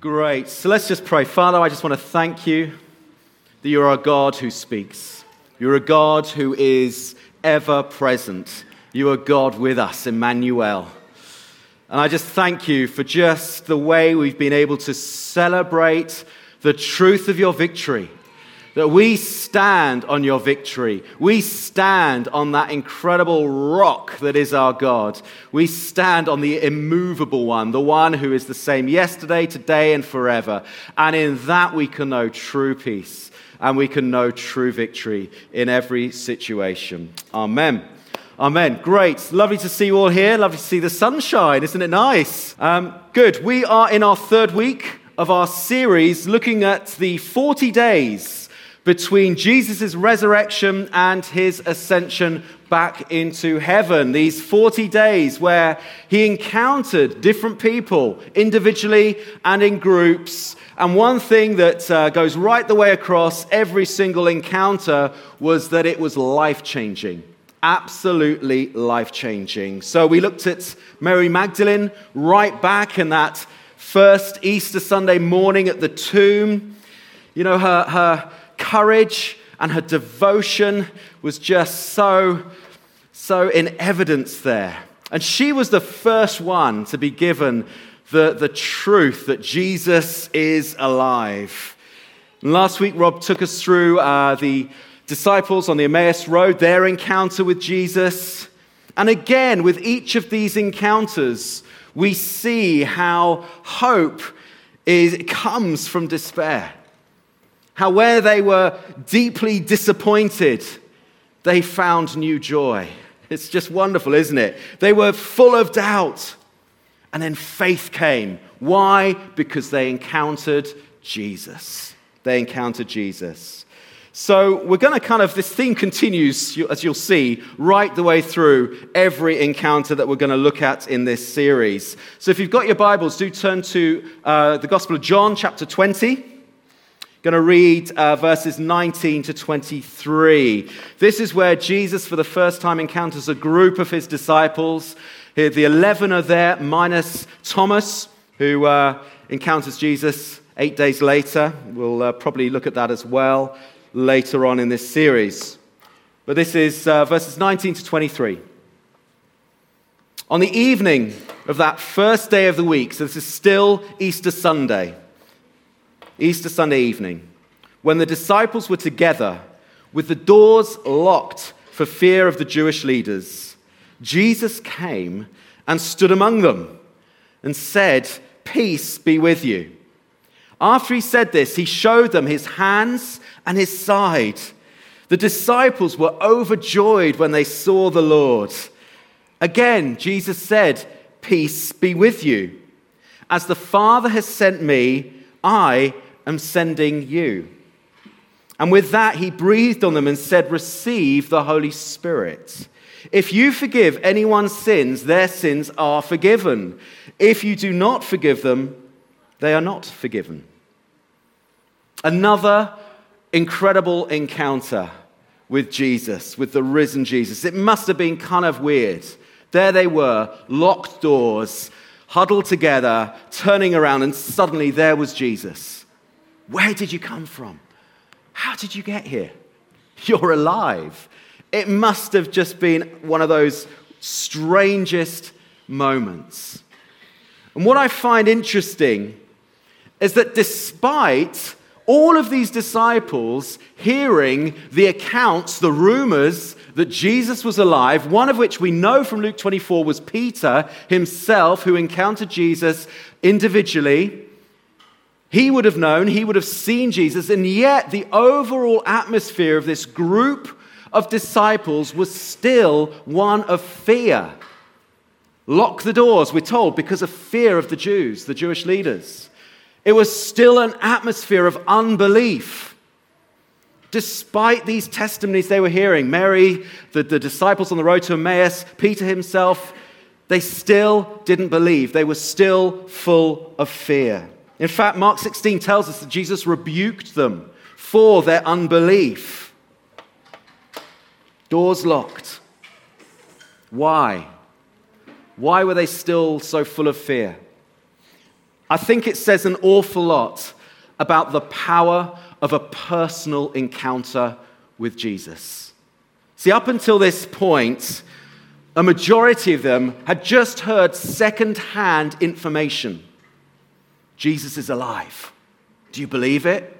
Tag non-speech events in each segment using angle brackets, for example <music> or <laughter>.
Great. So let's just pray. Father, I just want to thank you that you're a God who speaks. You're a God who is ever present. You are God with us, Emmanuel. And I just thank you for just the way we've been able to celebrate the truth of your victory that we stand on your victory. We stand on that incredible rock that is our God. We stand on the immovable one, the one who is the same yesterday, today, and forever. And in that we can know true peace and we can know true victory in every situation. Amen. Amen. Great. Lovely to see you all here. Lovely to see the sunshine. Isn't it nice? Um, good. We are in our third week of our series looking at the 40 days between Jesus' resurrection and his ascension back into heaven. These 40 days where he encountered different people individually and in groups. And one thing that uh, goes right the way across every single encounter was that it was life changing. Absolutely life changing. So we looked at Mary Magdalene right back in that first Easter Sunday morning at the tomb. You know, her, her courage and her devotion was just so, so in evidence there. And she was the first one to be given the, the truth that Jesus is alive. Last week, Rob took us through uh, the disciples on the Emmaus Road, their encounter with Jesus. And again, with each of these encounters, we see how hope is, comes from despair. How, where they were deeply disappointed, they found new joy. It's just wonderful, isn't it? They were full of doubt. And then faith came. Why? Because they encountered Jesus. They encountered Jesus. So we're going to kind of, this theme continues, as you'll see, right the way through every encounter that we're going to look at in this series. So if you've got your Bibles, do turn to uh, the Gospel of John, chapter 20. Going to read uh, verses 19 to 23. This is where Jesus, for the first time, encounters a group of his disciples. Here, the 11 are there, minus Thomas, who uh, encounters Jesus eight days later. We'll uh, probably look at that as well later on in this series. But this is uh, verses 19 to 23. On the evening of that first day of the week, so this is still Easter Sunday. Easter Sunday evening, when the disciples were together with the doors locked for fear of the Jewish leaders, Jesus came and stood among them and said, Peace be with you. After he said this, he showed them his hands and his side. The disciples were overjoyed when they saw the Lord. Again, Jesus said, Peace be with you. As the Father has sent me, I am sending you. And with that, he breathed on them and said, Receive the Holy Spirit. If you forgive anyone's sins, their sins are forgiven. If you do not forgive them, they are not forgiven. Another incredible encounter with Jesus, with the risen Jesus. It must have been kind of weird. There they were, locked doors, huddled together, turning around, and suddenly there was Jesus. Where did you come from? How did you get here? <laughs> You're alive. It must have just been one of those strangest moments. And what I find interesting is that despite all of these disciples hearing the accounts, the rumors that Jesus was alive, one of which we know from Luke 24 was Peter himself, who encountered Jesus individually he would have known, he would have seen Jesus, and yet the overall atmosphere of this group of disciples was still one of fear. Lock the doors, we're told, because of fear of the Jews, the Jewish leaders. It was still an atmosphere of unbelief. Despite these testimonies they were hearing, Mary, the, the disciples on the road to Emmaus, Peter himself, they still didn't believe. They were still full of fear. In fact, Mark 16 tells us that Jesus rebuked them for their unbelief. Doors locked. Why? Why were they still so full of fear? I think it says an awful lot about the power of a personal encounter with Jesus. See, up until this point, a majority of them had just heard second-hand information. Jesus is alive. Do you believe it?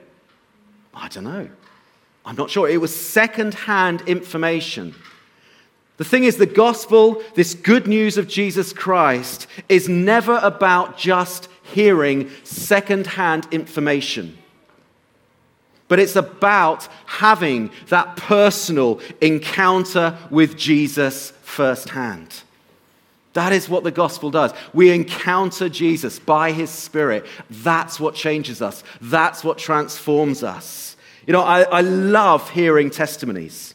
I don't know. I'm not sure. It was second-hand information. The thing is, the gospel, this good news of Jesus Christ, is never about just hearing second-hand information but it's about having that personal encounter with Jesus firsthand. That is what the gospel does. We encounter Jesus by his Spirit. That's what changes us, that's what transforms us. You know, I, I love hearing testimonies.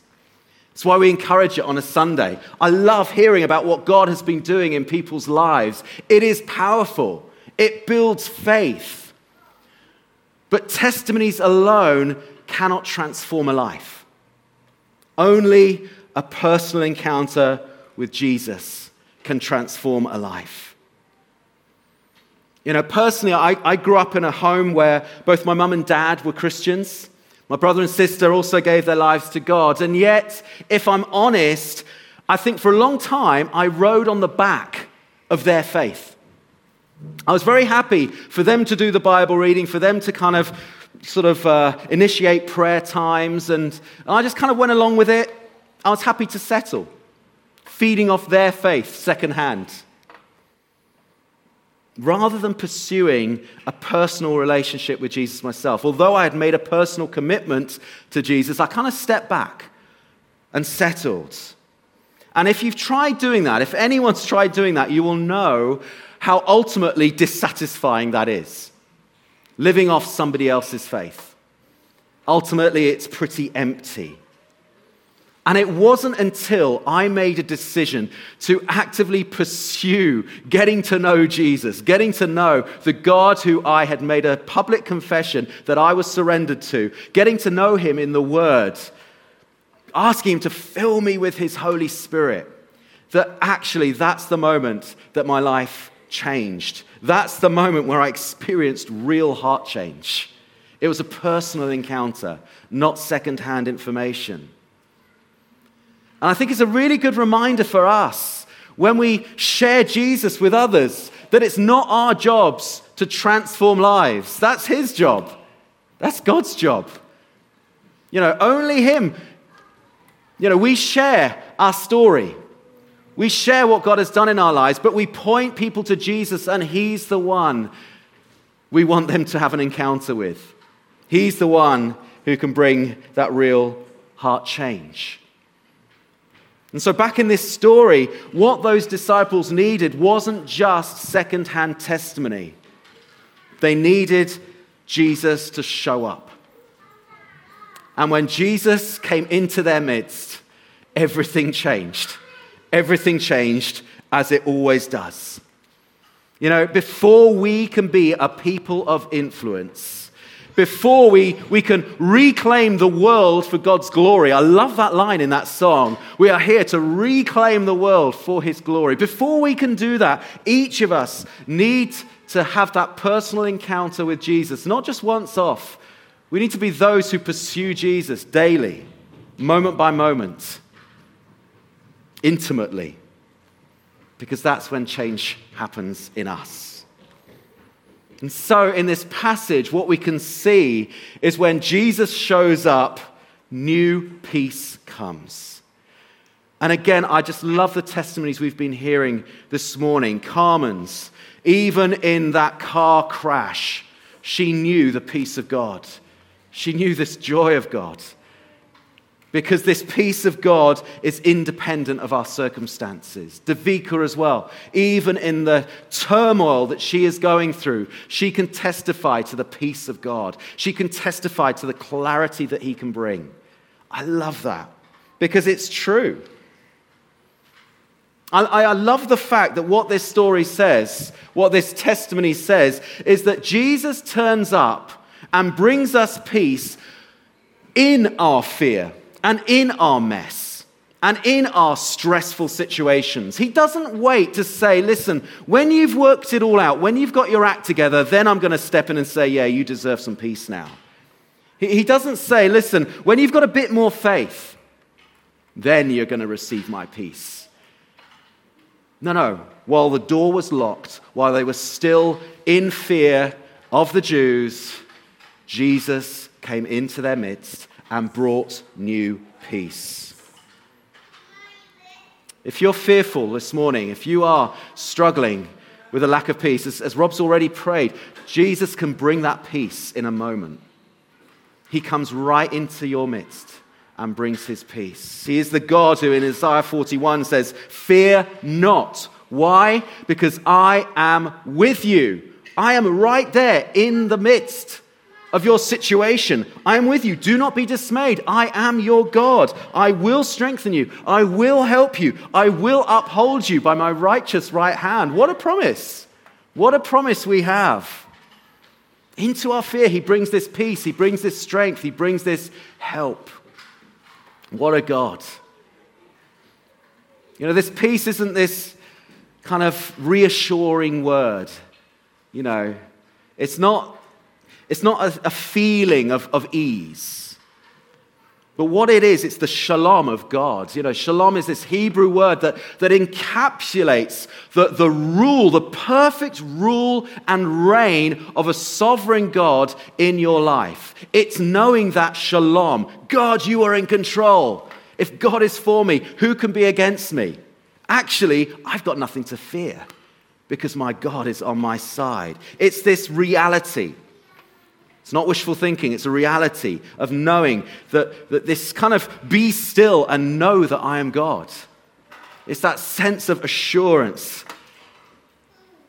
That's why we encourage it on a Sunday. I love hearing about what God has been doing in people's lives. It is powerful, it builds faith. But testimonies alone cannot transform a life. Only a personal encounter with Jesus can transform a life. You know, personally, I, I grew up in a home where both my mum and dad were Christians. My brother and sister also gave their lives to God. And yet, if I'm honest, I think for a long time I rode on the back of their faith. I was very happy for them to do the Bible reading, for them to kind of sort of uh, initiate prayer times, and I just kind of went along with it. I was happy to settle, feeding off their faith secondhand. Rather than pursuing a personal relationship with Jesus myself, although I had made a personal commitment to Jesus, I kind of stepped back and settled. And if you've tried doing that, if anyone's tried doing that, you will know how ultimately dissatisfying that is. Living off somebody else's faith. Ultimately, it's pretty empty. And it wasn't until I made a decision to actively pursue getting to know Jesus, getting to know the God who I had made a public confession that I was surrendered to, getting to know him in the Word, asking him to fill me with his Holy Spirit, that actually that's the moment that my life changed. That's the moment where I experienced real heart change. It was a personal encounter, not secondhand information. And I think it's a really good reminder for us when we share Jesus with others that it's not our jobs to transform lives. That's His job, that's God's job. You know, only Him. You know, we share our story. We share what God has done in our lives, but we point people to Jesus, and He's the one we want them to have an encounter with. He's the one who can bring that real heart change. And so, back in this story, what those disciples needed wasn't just secondhand testimony, they needed Jesus to show up. And when Jesus came into their midst, everything changed everything changed as it always does. You know, before we can be a people of influence, before we, we can reclaim the world for God's glory. I love that line in that song. We are here to reclaim the world for His glory. Before we can do that, each of us need to have that personal encounter with Jesus, not just once off. We need to be those who pursue Jesus daily, moment by moment intimately, because that's when change happens in us. And so, in this passage, what we can see is when Jesus shows up, new peace comes. And again, I just love the testimonies we've been hearing this morning. Carmen's, even in that car crash, she knew the peace of God. She knew this joy of God because this peace of God is independent of our circumstances. Davika as well, even in the turmoil that she is going through, she can testify to the peace of God. She can testify to the clarity that He can bring. I love that because it's true. I, I, love the fact that what this story says, what this testimony says, is that Jesus turns up and brings us peace in our fear and in our mess and in our stressful situations. He doesn't wait to say, listen, when you've worked it all out, when you've got your act together, then I'm going to step in and say, yeah, you deserve some peace now. He doesn't say, listen, when you've got a bit more faith, then you're going to receive my peace. No, no. While the door was locked, while they were still in fear of the Jews, Jesus came into their midst and brought new peace. If you're fearful this morning, if you are struggling with a lack of peace, as, as Rob's already prayed, Jesus can bring that peace in a moment. He comes right into your midst and brings his peace. He is the God who in Isaiah 41 says, Fear not. Why? Because I am with you. I am right there in the midst of your situation. I am with you. Do not be dismayed. I am your God. I will strengthen you. I will help you. I will uphold you by my righteous right hand. What a promise! What a promise we have. Into our fear, he brings this peace, he brings this strength, he brings this help. What a God. You know, this peace isn't this kind of reassuring word. You know, it's not it's not a, a feeling of, of ease. But what it is, it's the shalom of God. You know, shalom is this Hebrew word that, that encapsulates the, the rule, the perfect rule and reign of a sovereign God in your life. It's knowing that shalom. God, you are in control. If God is for me, who can be against me? Actually, I've got nothing to fear because my God is on my side. It's this reality. It's not wishful thinking, it's a reality of knowing that, that this kind of be still and know that I am God. It's that sense of assurance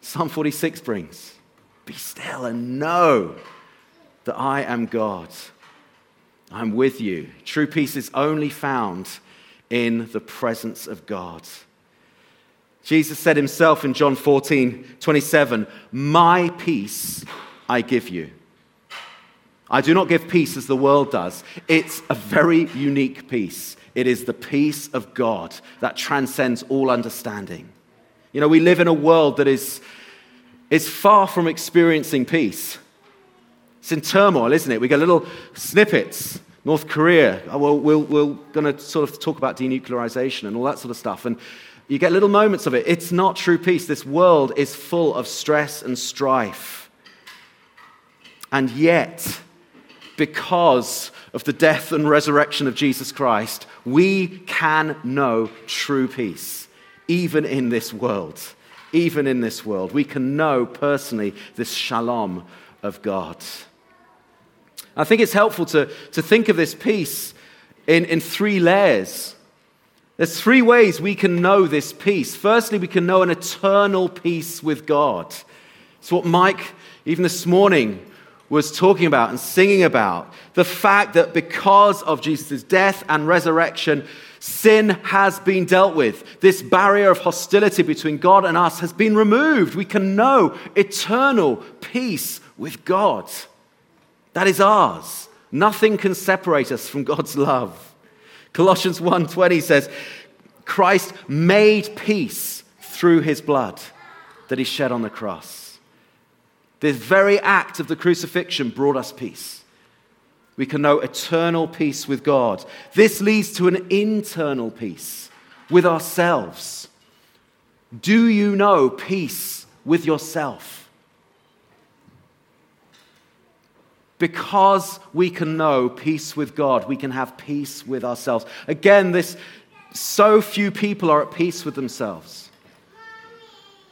Psalm 46 brings. Be still and know that I am God. I'm with you. True peace is only found in the presence of God. Jesus said himself in John 14, 27, My peace I give you. I do not give peace as the world does. It's a very unique peace. It is the peace of God that transcends all understanding. You know, we live in a world that is, is far from experiencing peace. It's in turmoil, isn't it? We get little snippets. North Korea, oh, well, we're, we're going to sort of talk about denuclearization and all that sort of stuff. And you get little moments of it. It's not true peace. This world is full of stress and strife. And yet, because of the death and resurrection of Jesus Christ, we can know true peace, even in this world. Even in this world, we can know personally this shalom of God. I think it's helpful to, to think of this peace in, in three layers. There's three ways we can know this peace. Firstly, we can know an eternal peace with God. It's what Mike, even this morning, was talking about and singing about the fact that because of Jesus' death and resurrection, sin has been dealt with. This barrier of hostility between God and us has been removed. We can know eternal peace with God. That is ours. Nothing can separate us from God's love. Colossians 1:20 says, Christ made peace through his blood that he shed on the cross. This very act of the crucifixion brought us peace. We can know eternal peace with God. This leads to an internal peace with ourselves. Do you know peace with yourself? Because we can know peace with God, we can have peace with ourselves. Again, this so few people are at peace with themselves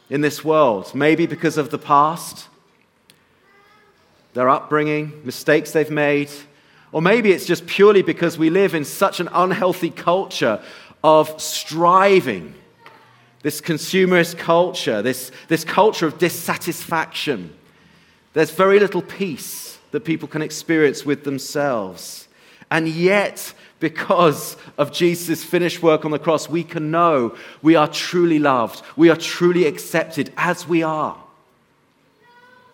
in this world. Maybe because of the past, their upbringing, mistakes they've made, or maybe it's just purely because we live in such an unhealthy culture of striving, this consumerist culture, this, this culture of dissatisfaction. There's very little peace that people can experience with themselves. And yet, because of Jesus' finished work on the cross, we can know we are truly loved, we are truly accepted as we are.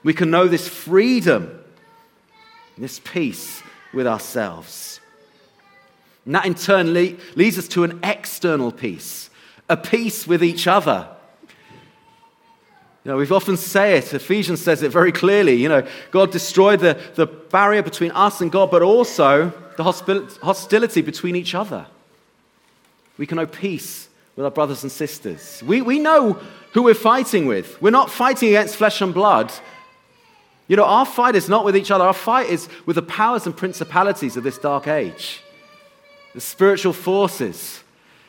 We can know this freedom, this peace with ourselves. And that in turn leads us to an external peace, a peace with each other. You know, we've often say it, Ephesians says it very clearly. You know, God destroyed the, the barrier between us and God, but also the hostility between each other. We can know peace with our brothers and sisters. We, we know who we're fighting with. We're not fighting against flesh and blood. You know, our fight is not with each other, our fight is with the powers and principalities of this dark age, the spiritual forces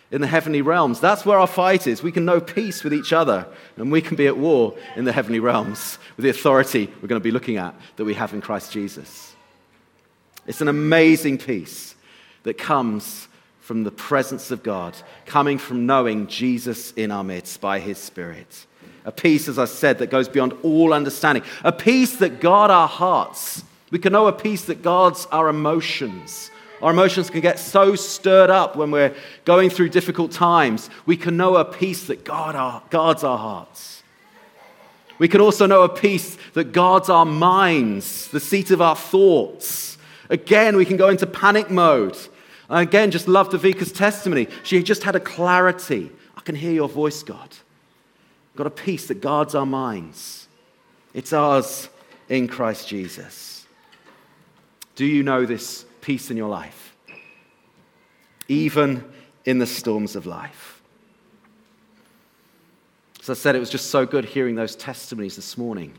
in the heavenly realms. That's where our fight is. We can know peace with each other, and we can be at war in the heavenly realms with the authority we're going to be looking at that we have in Christ Jesus. It's an amazing peace that comes from the presence of God, coming from knowing Jesus in our midst by his Spirit. A peace, as I said, that goes beyond all understanding. A peace that guards our hearts. We can know a peace that guards our emotions. Our emotions can get so stirred up when we're going through difficult times. We can know a peace that guard our, guards our hearts. We can also know a peace that guards our minds, the seat of our thoughts. Again, we can go into panic mode. Again, just love Davika's testimony. She just had a clarity. I can hear your voice, God. Got a peace that guards our minds. It's ours in Christ Jesus. Do you know this peace in your life, even in the storms of life. As I said, it was just so good hearing those testimonies this morning.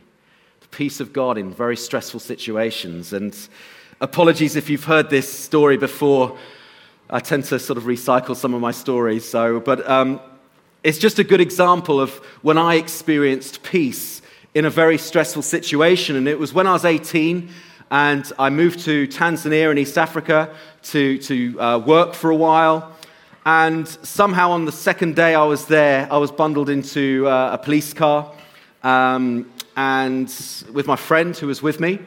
The peace of God in very stressful situations. And apologies if you've heard this story before. I tend to sort of recycle some of my stories. So, but um, it's just a good example of when I experienced peace in a very stressful situation. And it was when I was 18 and I moved to Tanzania in East Africa to, to uh, work for a while. And somehow on the second day I was there, I was bundled into uh, a police car um, and with my friend who was with me.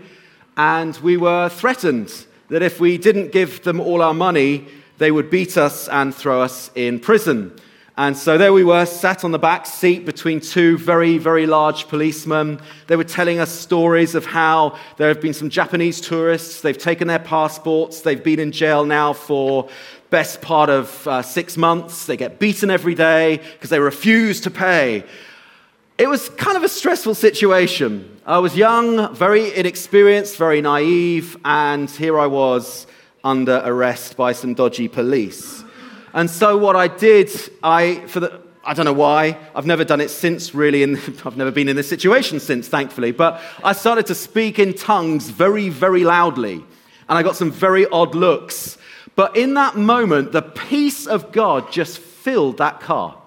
And we were threatened that if we didn't give them all our money, they would beat us and throw us in prison. And so there we were, sat on the back seat between two very, very large policemen. They were telling us stories of how there have been some Japanese tourists. They've taken their passports. They've been in jail now for best part of uh, six months. They get beaten every day because they refuse to pay. It was kind of a stressful situation. I was young, very inexperienced, very naive, and here I was under arrest by some dodgy police. And so what I did, I, for the, I don't know why. I've never done it since, really. And <laughs> I've never been in this situation since, thankfully. But I started to speak in tongues very, very loudly. And I got some very odd looks. But in that moment, the peace of God just filled that car.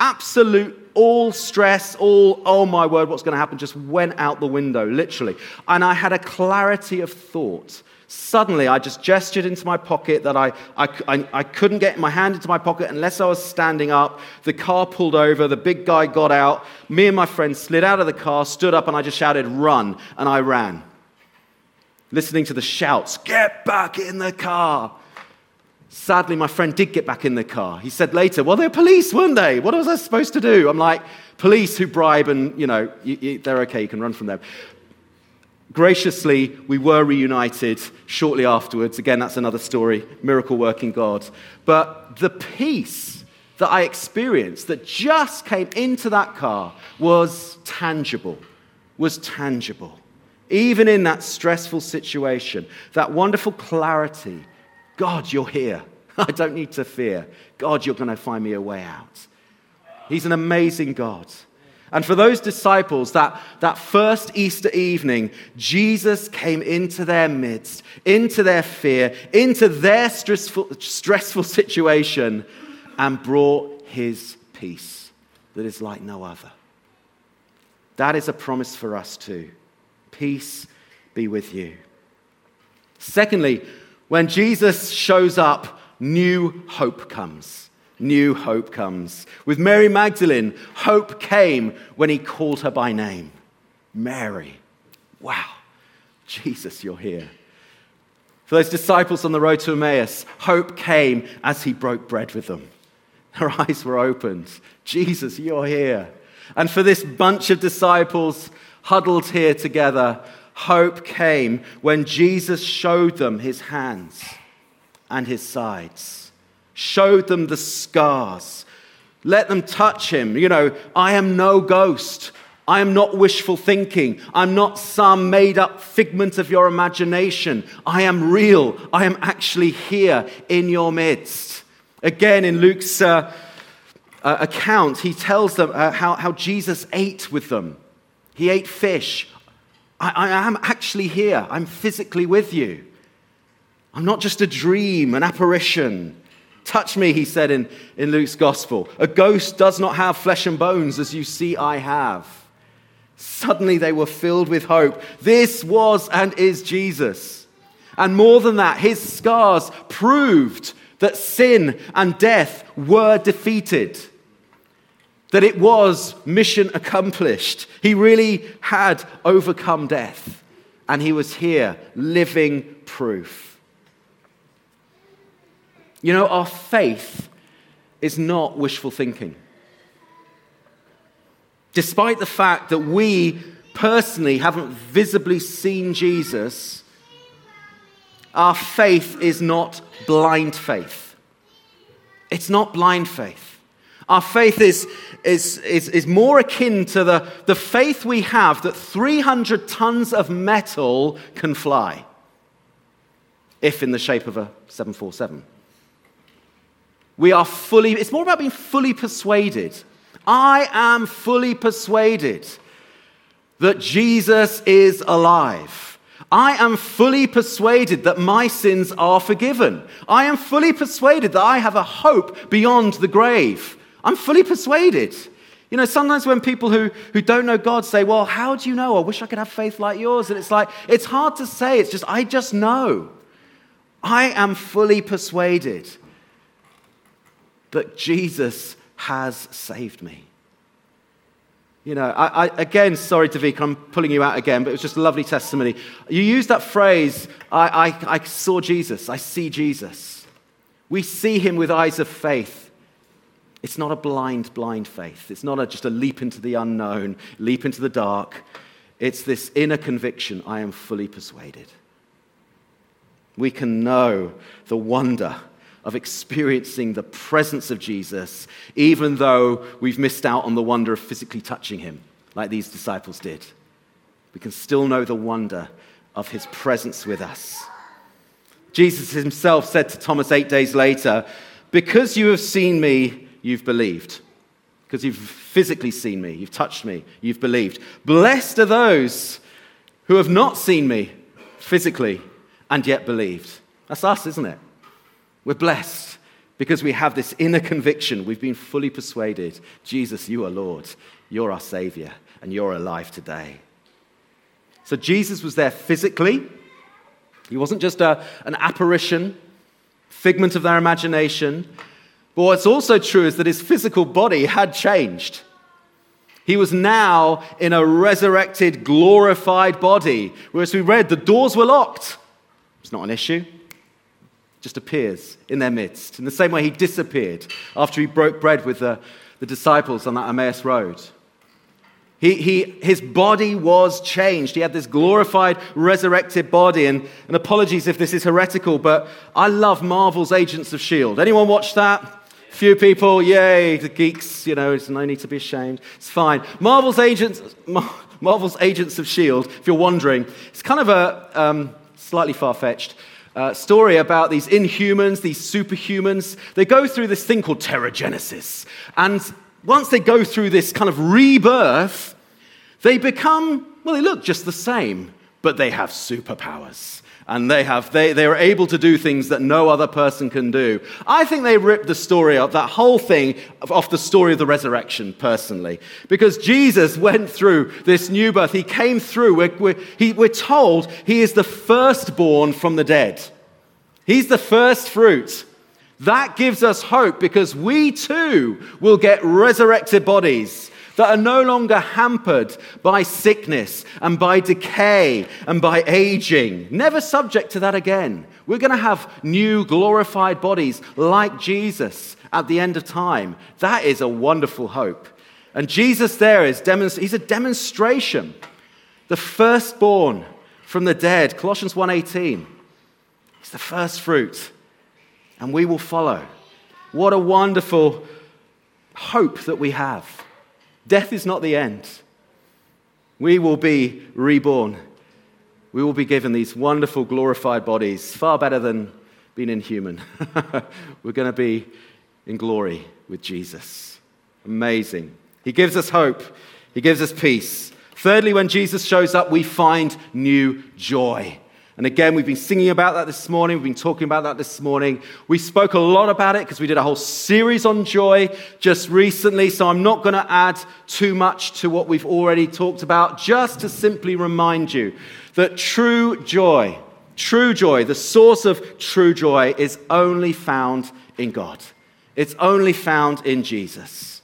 Absolute, all stress, all, oh my word, what's going to happen, just went out the window, literally. And I had a clarity of thought Suddenly, I just gestured into my pocket that I, I, I, I, couldn't get my hand into my pocket unless I was standing up. The car pulled over, the big guy got out. Me and my friend slid out of the car, stood up, and I just shouted, Run! And I ran. Listening to the shouts, Get back in the car! Sadly, my friend did get back in the car. He said later, Well, they're police, weren't they? What was I supposed to do? I'm like, Police who bribe and, you know, you, you, they're okay, you can run from them. Graciously, we were reunited shortly afterwards. Again, that's another story, miracle working God. But the peace that I experienced that just came into that car was tangible, was tangible. Even in that stressful situation, that wonderful clarity God, you're here. <laughs> I don't need to fear. God, you're going to find me a way out. He's an amazing God. And for those disciples, that, that first Easter evening, Jesus came into their midst, into their fear, into their stressful, stressful <laughs> situation, and brought his peace that is like no other. That is a promise for us too. Peace be with you. Secondly, when Jesus shows up, new hope comes new hope comes. With Mary Magdalene, hope came when he called her by name Mary. Wow, Jesus, you're here. For those disciples on the road to Emmaus, hope came as he broke bread with them. Their <laughs> eyes were opened. Jesus, you're here. And for this bunch of disciples huddled here together, hope came when Jesus showed them his hands and his sides, showed them the scars. Let them touch him. You know, I am no ghost. I am not wishful thinking. I'm not some made up figment of your imagination. I am real. I am actually here in your midst. Again, in Luke's uh, uh, account, he tells them uh, how, how Jesus ate with them. He ate fish. I, I am actually here. I'm physically with you. I'm not just a dream, an apparition. Touch me, he said in, in Luke's gospel. A ghost does not have flesh and bones as you see I have. Suddenly they were filled with hope. This was and is Jesus. And more than that, his scars proved that sin and death were defeated. That it was mission accomplished. He really had overcome death. And he was here, living proof. You know, our faith is not wishful thinking despite the fact that we personally haven't visibly seen Jesus, our faith is not blind faith. It's not blind faith. Our faith is, is, is, is more akin to the, the faith we have that 300 tons of metal can fly, if in the shape of a 747. We are fully, it's more about being fully persuaded I am fully persuaded that Jesus is alive. I am fully persuaded that my sins are forgiven. I am fully persuaded that I have a hope beyond the grave. I'm fully persuaded. You know, sometimes when people who, who don't know God say, Well, how do you know? I wish I could have faith like yours. And it's like, it's hard to say. It's just, I just know. I am fully persuaded that Jesus has saved me. You know, I, I, again, sorry, Davika, I'm pulling you out again, but it was just a lovely testimony. You used that phrase, I, I, I saw Jesus, I see Jesus. We see him with eyes of faith. It's not a blind, blind faith. It's not a, just a leap into the unknown, leap into the dark. It's this inner conviction I am fully persuaded. We can know the wonder of experiencing the presence of Jesus, even though we've missed out on the wonder of physically touching him, like these disciples did. We can still know the wonder of his presence with us. Jesus himself said to Thomas eight days later, Because you have seen me, you've believed. Because you've physically seen me, you've touched me, you've believed. Blessed are those who have not seen me physically and yet believed. That's us, isn't it? We're blessed because we have this inner conviction. We've been fully persuaded Jesus, you are Lord, you're our Savior, and you're alive today. So Jesus was there physically. He wasn't just a, an apparition, figment of their imagination. But what's also true is that his physical body had changed. He was now in a resurrected, glorified body. Whereas we read, the doors were locked. It's not an issue just appears in their midst. In the same way he disappeared after he broke bread with the, the disciples on that Emmaus road. He, he, his body was changed. He had this glorified, resurrected body. And, and apologies if this is heretical, but I love Marvel's Agents of S.H.I.E.L.D. Anyone watch that? Few people, yay, the geeks, you know, there's no need to be ashamed. It's fine. Marvel's Agents, Marvel's Agents of S.H.I.E.L.D., if you're wondering, it's kind of a um, slightly far fetched uh, story about these inhumans, these superhumans. They go through this thing called Terrigenesis. And once they go through this kind of rebirth, they become, well, they look just the same, but they have superpowers and they have they, they are able to do things that no other person can do. I think they ripped the story up that whole thing off the story of the resurrection personally. Because jesus went through this new birth. He came through. We're, we're, he, we're told he is the firstborn from the dead. He's the first fruit. That gives us hope because we too will get resurrected bodies that are no longer hampered by sickness and by decay and by aging. Never subject to that again. We're going to have new glorified bodies like Jesus at the end of time. That is a wonderful hope. And Jesus there is demonst- he's a demonstration. The firstborn from the dead, Colossians 1:18. He's the first fruit. and we will follow. What a wonderful hope that we have. Death is not the end. We will be reborn. We will be given these wonderful, glorified bodies, far better than being inhuman. <laughs> We're going to be in glory with Jesus. Amazing. He gives us hope, He gives us peace. Thirdly, when Jesus shows up, we find new joy. And again, we've been singing about that this morning. We've been talking about that this morning. We spoke a lot about it because we did a whole series on joy just recently. So I'm not going to add too much to what we've already talked about, just to simply remind you that true joy, true joy, the source of true joy is only found in God. It's only found in Jesus.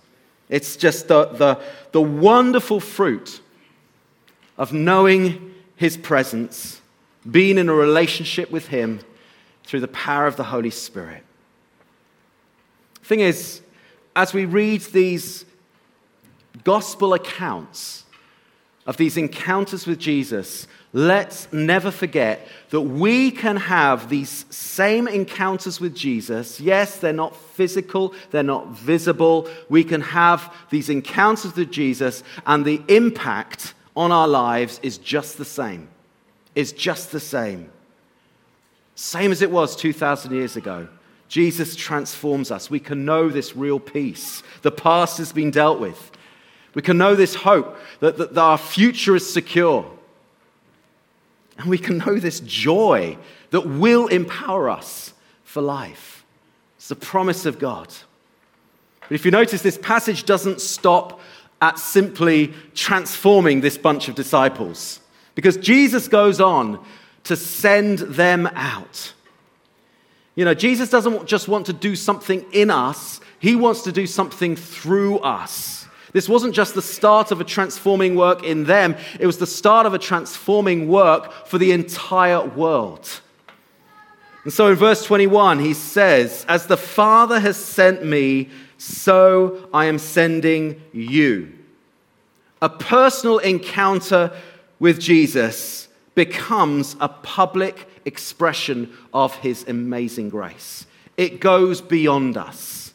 It's just the, the, the wonderful fruit of knowing his presence being in a relationship with Him through the power of the Holy Spirit. Thing is, as we read these gospel accounts of these encounters with Jesus, let's never forget that we can have these same encounters with Jesus. Yes, they're not physical, they're not visible. We can have these encounters with Jesus, and the impact on our lives is just the same is just the same. Same as it was 2,000 years ago. Jesus transforms us. We can know this real peace. The past has been dealt with. We can know this hope that, that, that our future is secure. And we can know this joy that will empower us for life. It's the promise of God. But if you notice, this passage doesn't stop at simply transforming this bunch of disciples. Because Jesus goes on to send them out. You know, Jesus doesn't just want to do something in us, he wants to do something through us. This wasn't just the start of a transforming work in them, it was the start of a transforming work for the entire world. And so in verse 21, he says, As the Father has sent me, so I am sending you. A personal encounter with Jesus becomes a public expression of his amazing grace. It goes beyond us.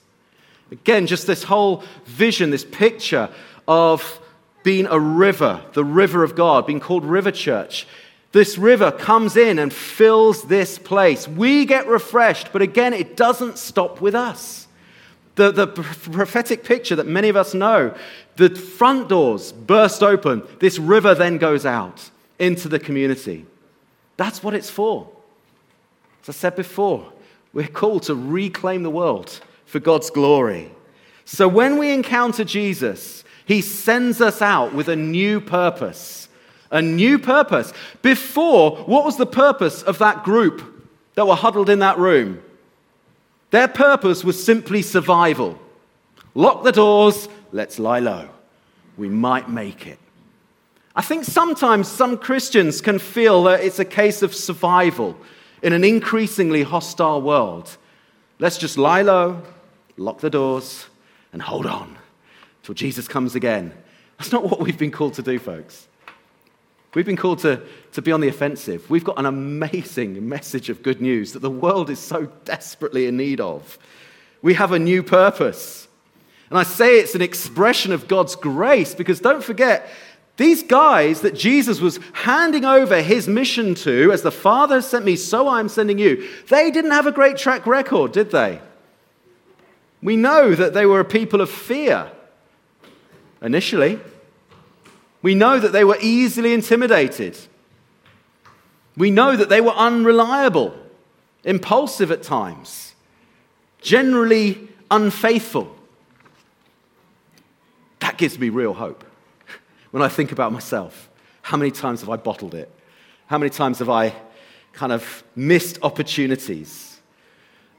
Again, just this whole vision, this picture of being a river, the river of God, being called River Church. This river comes in and fills this place. We get refreshed, but again, it doesn't stop with us. The, the prophetic picture that many of us know the front doors burst open. This river then goes out into the community. That's what it's for. As I said before, we're called to reclaim the world for God's glory. So when we encounter Jesus, he sends us out with a new purpose. A new purpose. Before, what was the purpose of that group that were huddled in that room? Their purpose was simply survival. Lock the doors, let's lie low. We might make it. I think sometimes some Christians can feel that it's a case of survival in an increasingly hostile world. Let's just lie low, lock the doors, and hold on till Jesus comes again. That's not what we've been called to do, folks. We've been called to, to be on the offensive. We've got an amazing <laughs> message of good news that the world is so desperately in need of. We have a new purpose. And I say it's an expression of God's grace because don't forget, these guys that Jesus was handing over his mission to, as the Father sent me, so I'm sending you, they didn't have a great track record, did they? We know that they were a people of fear initially. We know that they were easily intimidated. We know that they were unreliable, impulsive at times, generally unfaithful. That gives me real hope. <laughs> When I think about myself, how many times have I bottled it? How many times have I kind of missed opportunities?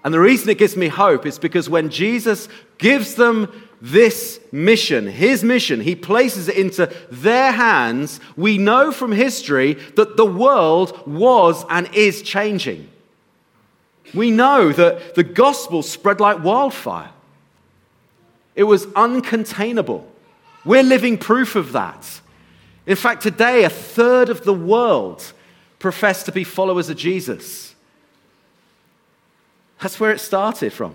And the reason it gives me hope is because when Jesus gives them this mission, his mission, he places it into their hands, we know from history that the world was and is changing. We know that the gospel spread like wildfire. It was uncontainable. We're living proof of that. In fact, today, a third of the world profess to be followers of Jesus. That's where it started from.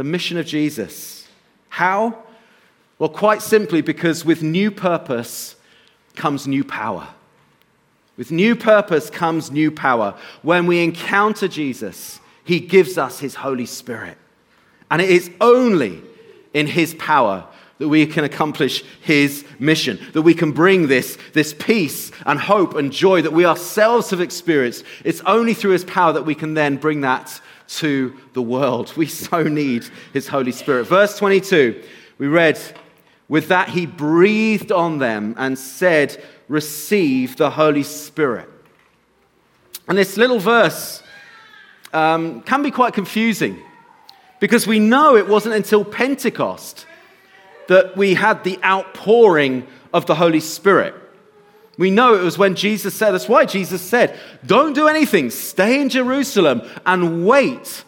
The mission of Jesus. How? Well, quite simply because with new purpose comes new power. With new purpose comes new power. When we encounter Jesus, he gives us his Holy Spirit. And it is only in his power that we can accomplish his mission, that we can bring this, this peace and hope and joy that we ourselves have experienced. It's only through his power that we can then bring that to the world. <laughs> We so need his Holy Spirit. Verse 22, we read, With that he breathed on them and said, Receive the Holy Spirit. And this little verse um, can be quite confusing because we know it wasn't until Pentecost that we had the outpouring of the Holy Spirit. We know it was when Jesus said, that's why Jesus said, don't do anything, stay in Jerusalem and wait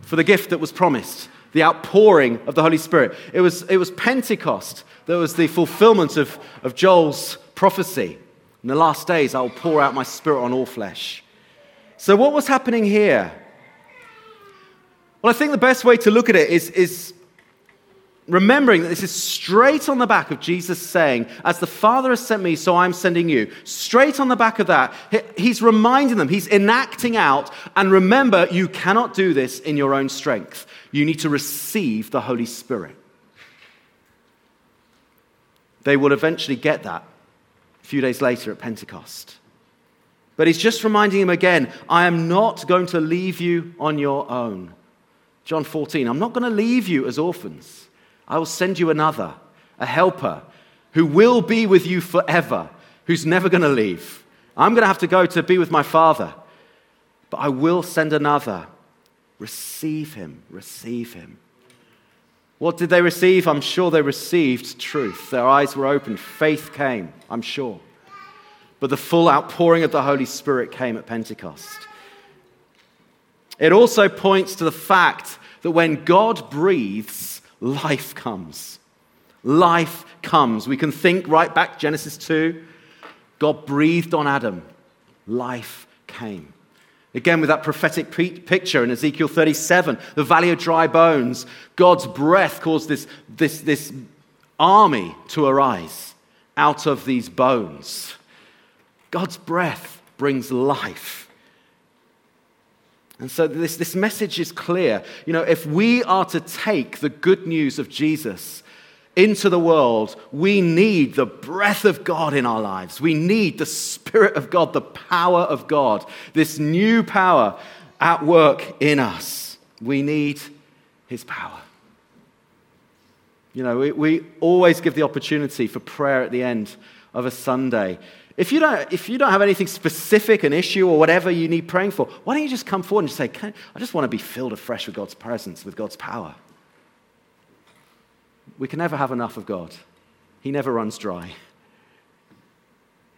for the gift that was promised, the outpouring of the Holy Spirit. It was, it was Pentecost that was the fulfillment of, of Joel's prophecy. In the last days, I will pour out my spirit on all flesh. So, what was happening here? Well, I think the best way to look at it is, is remembering that this is straight on the back of Jesus saying, As the Father has sent me, so I'm sending you. Straight on the back of that, he's reminding them, he's enacting out, and remember, you cannot do this in your own strength. You need to receive the Holy Spirit. They will eventually get that a few days later at Pentecost. But he's just reminding them again I am not going to leave you on your own. John 14, I'm not going to leave you as orphans. I will send you another, a helper, who will be with you forever, who's never going to leave. I'm going to have to go to be with my Father, but I will send another. Receive him, receive him. What did they receive? I'm sure they received truth. Their eyes were opened. Faith came, I'm sure. But the full outpouring of the Holy Spirit came at Pentecost. It also points to the fact that when God breathes, life comes. Life comes. We can think right back, Genesis 2. God breathed on Adam, life came. Again, with that prophetic picture in Ezekiel 37, the valley of dry bones, God's breath caused this, this, this army to arise out of these bones. God's breath brings life. And so this, this message is clear. You know, if we are to take the good news of Jesus into the world, we need the breath of God in our lives. We need the Spirit of God, the power of God, this new power at work in us. We need His power. You know, we, we always give the opportunity for prayer at the end of a Sunday. If you, don't, if you don't have anything specific, an issue or whatever you need praying for, why don't you just come forward and just say, I just want to be filled afresh with God's presence, with God's power? We can never have enough of God. He never runs dry.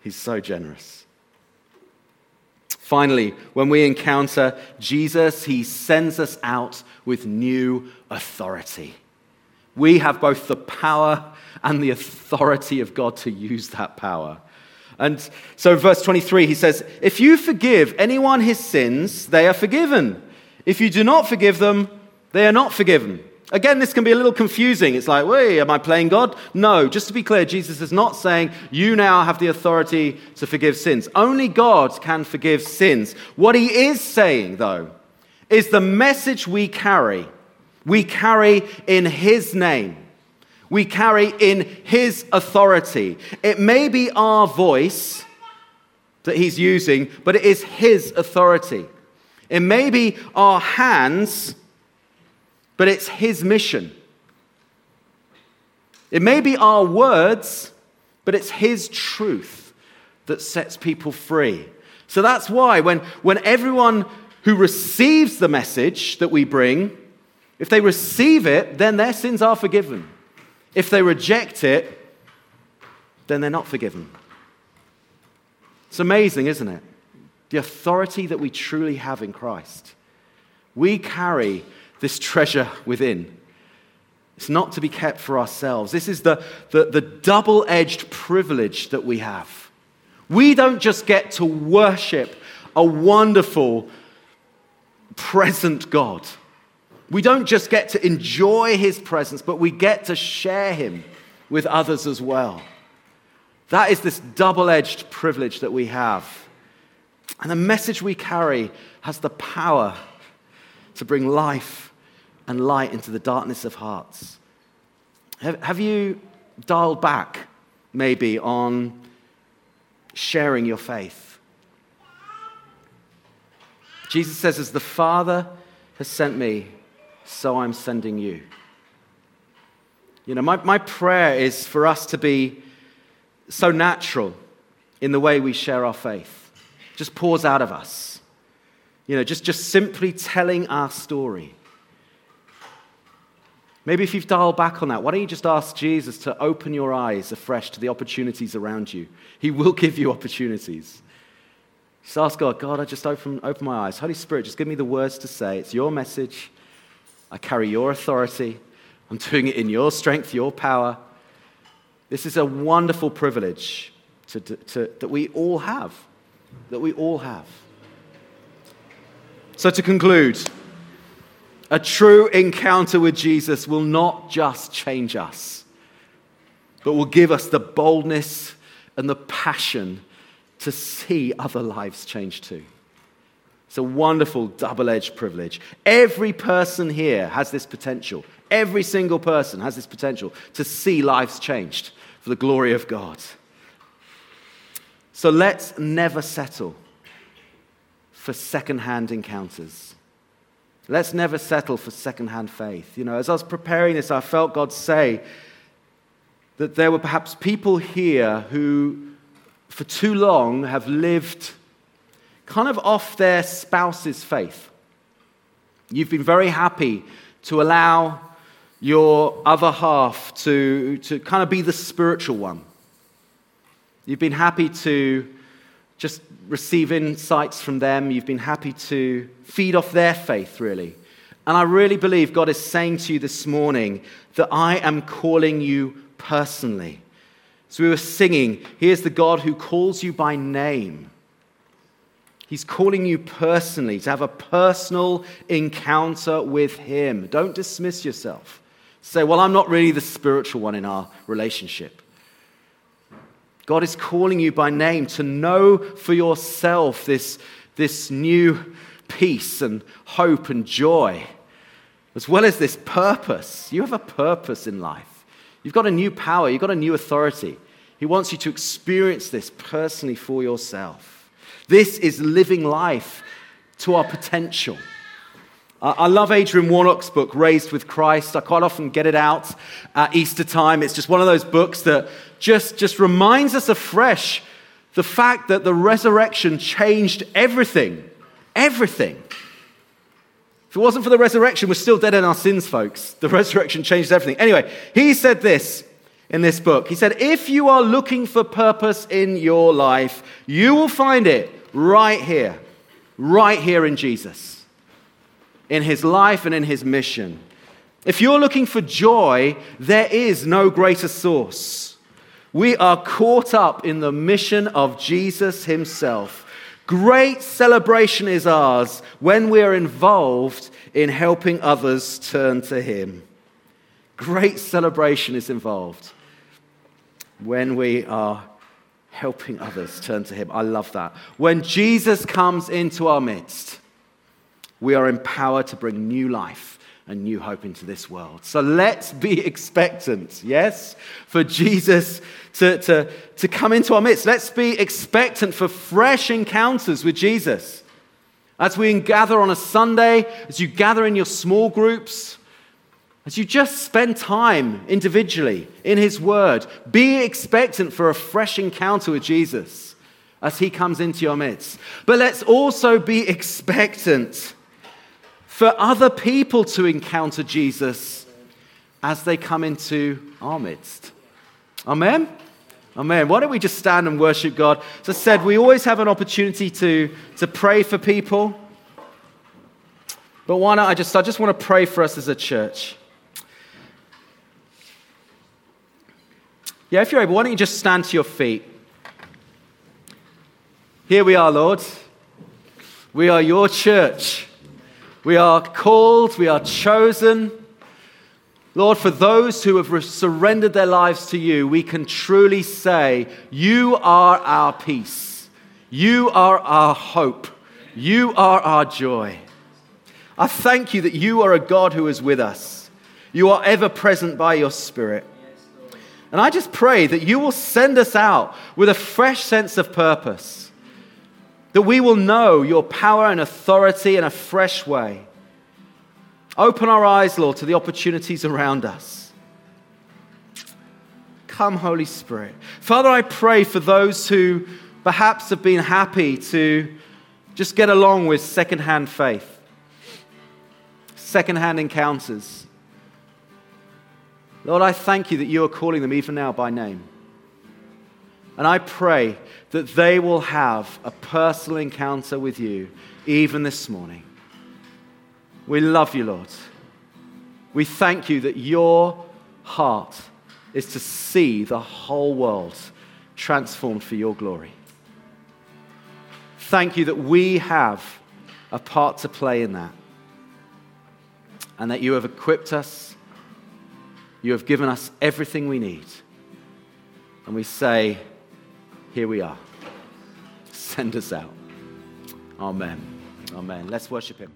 He's so generous. Finally, when we encounter Jesus, he sends us out with new authority. We have both the power and the authority of God to use that power. And so, verse 23, he says, If you forgive anyone his sins, they are forgiven. If you do not forgive them, they are not forgiven. Again, this can be a little confusing. It's like, wait, am I playing God? No, just to be clear, Jesus is not saying you now have the authority to forgive sins. Only God can forgive sins. What he is saying, though, is the message we carry, we carry in his name we carry in His authority. It may be our voice that He's using, but it is His authority. It may be our hands, but it's His mission. It may be our words, but it's His truth that sets people free. So that's why when, when everyone who receives the message that we bring, if they receive it, then their sins are forgiven. If they reject it, then they're not forgiven. It's amazing, isn't it? The authority that we truly have in Christ. We carry this treasure within. It's not to be kept for ourselves. This is the, the, the double edged privilege that we have. We don't just get to worship a wonderful, present God. We don't just get to enjoy his presence, but we get to share him with others as well. That is this double edged privilege that we have. And the message we carry has the power to bring life and light into the darkness of hearts. Have, have you dialed back maybe on sharing your faith? Jesus says, As the Father has sent me, so I'm sending you. You know, my, my prayer is for us to be so natural in the way we share our faith. Just pours out of us. You know, just, just simply telling our story. Maybe if you've dialed back on that, why don't you just ask Jesus to open your eyes afresh to the opportunities around you? He will give you opportunities. Just ask God, God, I just open, open my eyes. Holy Spirit, just give me the words to say. It's your message. I carry your authority. I'm doing it in your strength, your power. This is a wonderful privilege to, to, to, that we all have. That we all have. So, to conclude, a true encounter with Jesus will not just change us, but will give us the boldness and the passion to see other lives change too. It's a wonderful double edged privilege. Every person here has this potential. Every single person has this potential to see lives changed for the glory of God. So let's never settle for second-hand encounters. Let's never settle for second-hand faith. You know, as I was preparing this, I felt God say that there were perhaps people here who, for too long, have lived kind of off their spouse's faith. You've been very happy to allow your other half to, to kind of be the spiritual one. You've been happy to just receive insights from them. You've been happy to feed off their faith, really. And I really believe God is saying to you this morning that I am calling you personally. So we were singing, Here's the God who calls you by name. He's calling you personally to have a personal encounter with Him. Don't dismiss yourself. Say, well, I'm not really the spiritual one in our relationship. God is calling you by name to know for yourself this, this new peace and hope and joy, as well as this purpose. You have a purpose in life. You've got a new power, you've got a new authority. He wants you to experience this personally for yourself. This is living life to our potential. I love Adrian Warnock's book, Raised with Christ. I quite often get it out at Easter time. It's just one of those books that just, just reminds us afresh the fact that the resurrection changed everything. Everything. If it wasn't for the resurrection, we're still dead in our sins, folks. The resurrection changed everything. Anyway, he said this in this book. He said, If you are looking for purpose in your life, you will find it right here, right here in Jesus, in his life and in his mission. If you're looking for joy, there is no greater source. We are caught up in the mission of Jesus himself. Great celebration is ours when we are involved in helping others turn to him. Great celebration is involved when we are helping others turn to Him. I love that. When Jesus comes into our midst, we are empowered to bring new life and new hope into this world. So let's be <laughs> expectant, yes, for Jesus to, to, to come into our midst. Let's be expectant for fresh encounters with Jesus. As we gather on a Sunday, as you gather in your small groups, as you just spend time individually in His Word, be expectant for a fresh encounter with Jesus as He comes into your midst. But let's also be expectant for other people to encounter Jesus as they come into our midst. Amen? Amen. Why don't we just stand and worship God? As I said, we always have an opportunity to, to pray for people. But why not? I just, I just want to pray for us as a church. Yeah, if you're able, why don't you just stand to your feet? Here we are, Lord. We are your church. We are called, we are chosen. Lord, for those who have surrendered their lives to you, we can truly say, You are our peace. You are our hope. You are our joy. I thank you that you are a God who is with us. You are ever present by your Spirit. And I just pray that you will send us out with a fresh sense of purpose, that we will know your power and authority in a fresh way. Open our eyes, Lord, to the opportunities around us. Come, Holy Spirit. Father, I pray for those who perhaps have been happy to just get along with secondhand faith, secondhand encounters. Lord, I thank you that you are calling them even now by name. And I pray that they will have a personal encounter with you even this morning. We love you, Lord. We thank you that your heart is to see the whole world transformed for your glory. Thank you that we have a part to play in that and that you have equipped us you have given us everything we need. And we say, Here we are. <laughs> Send us out. Amen. Amen. Let's worship Him.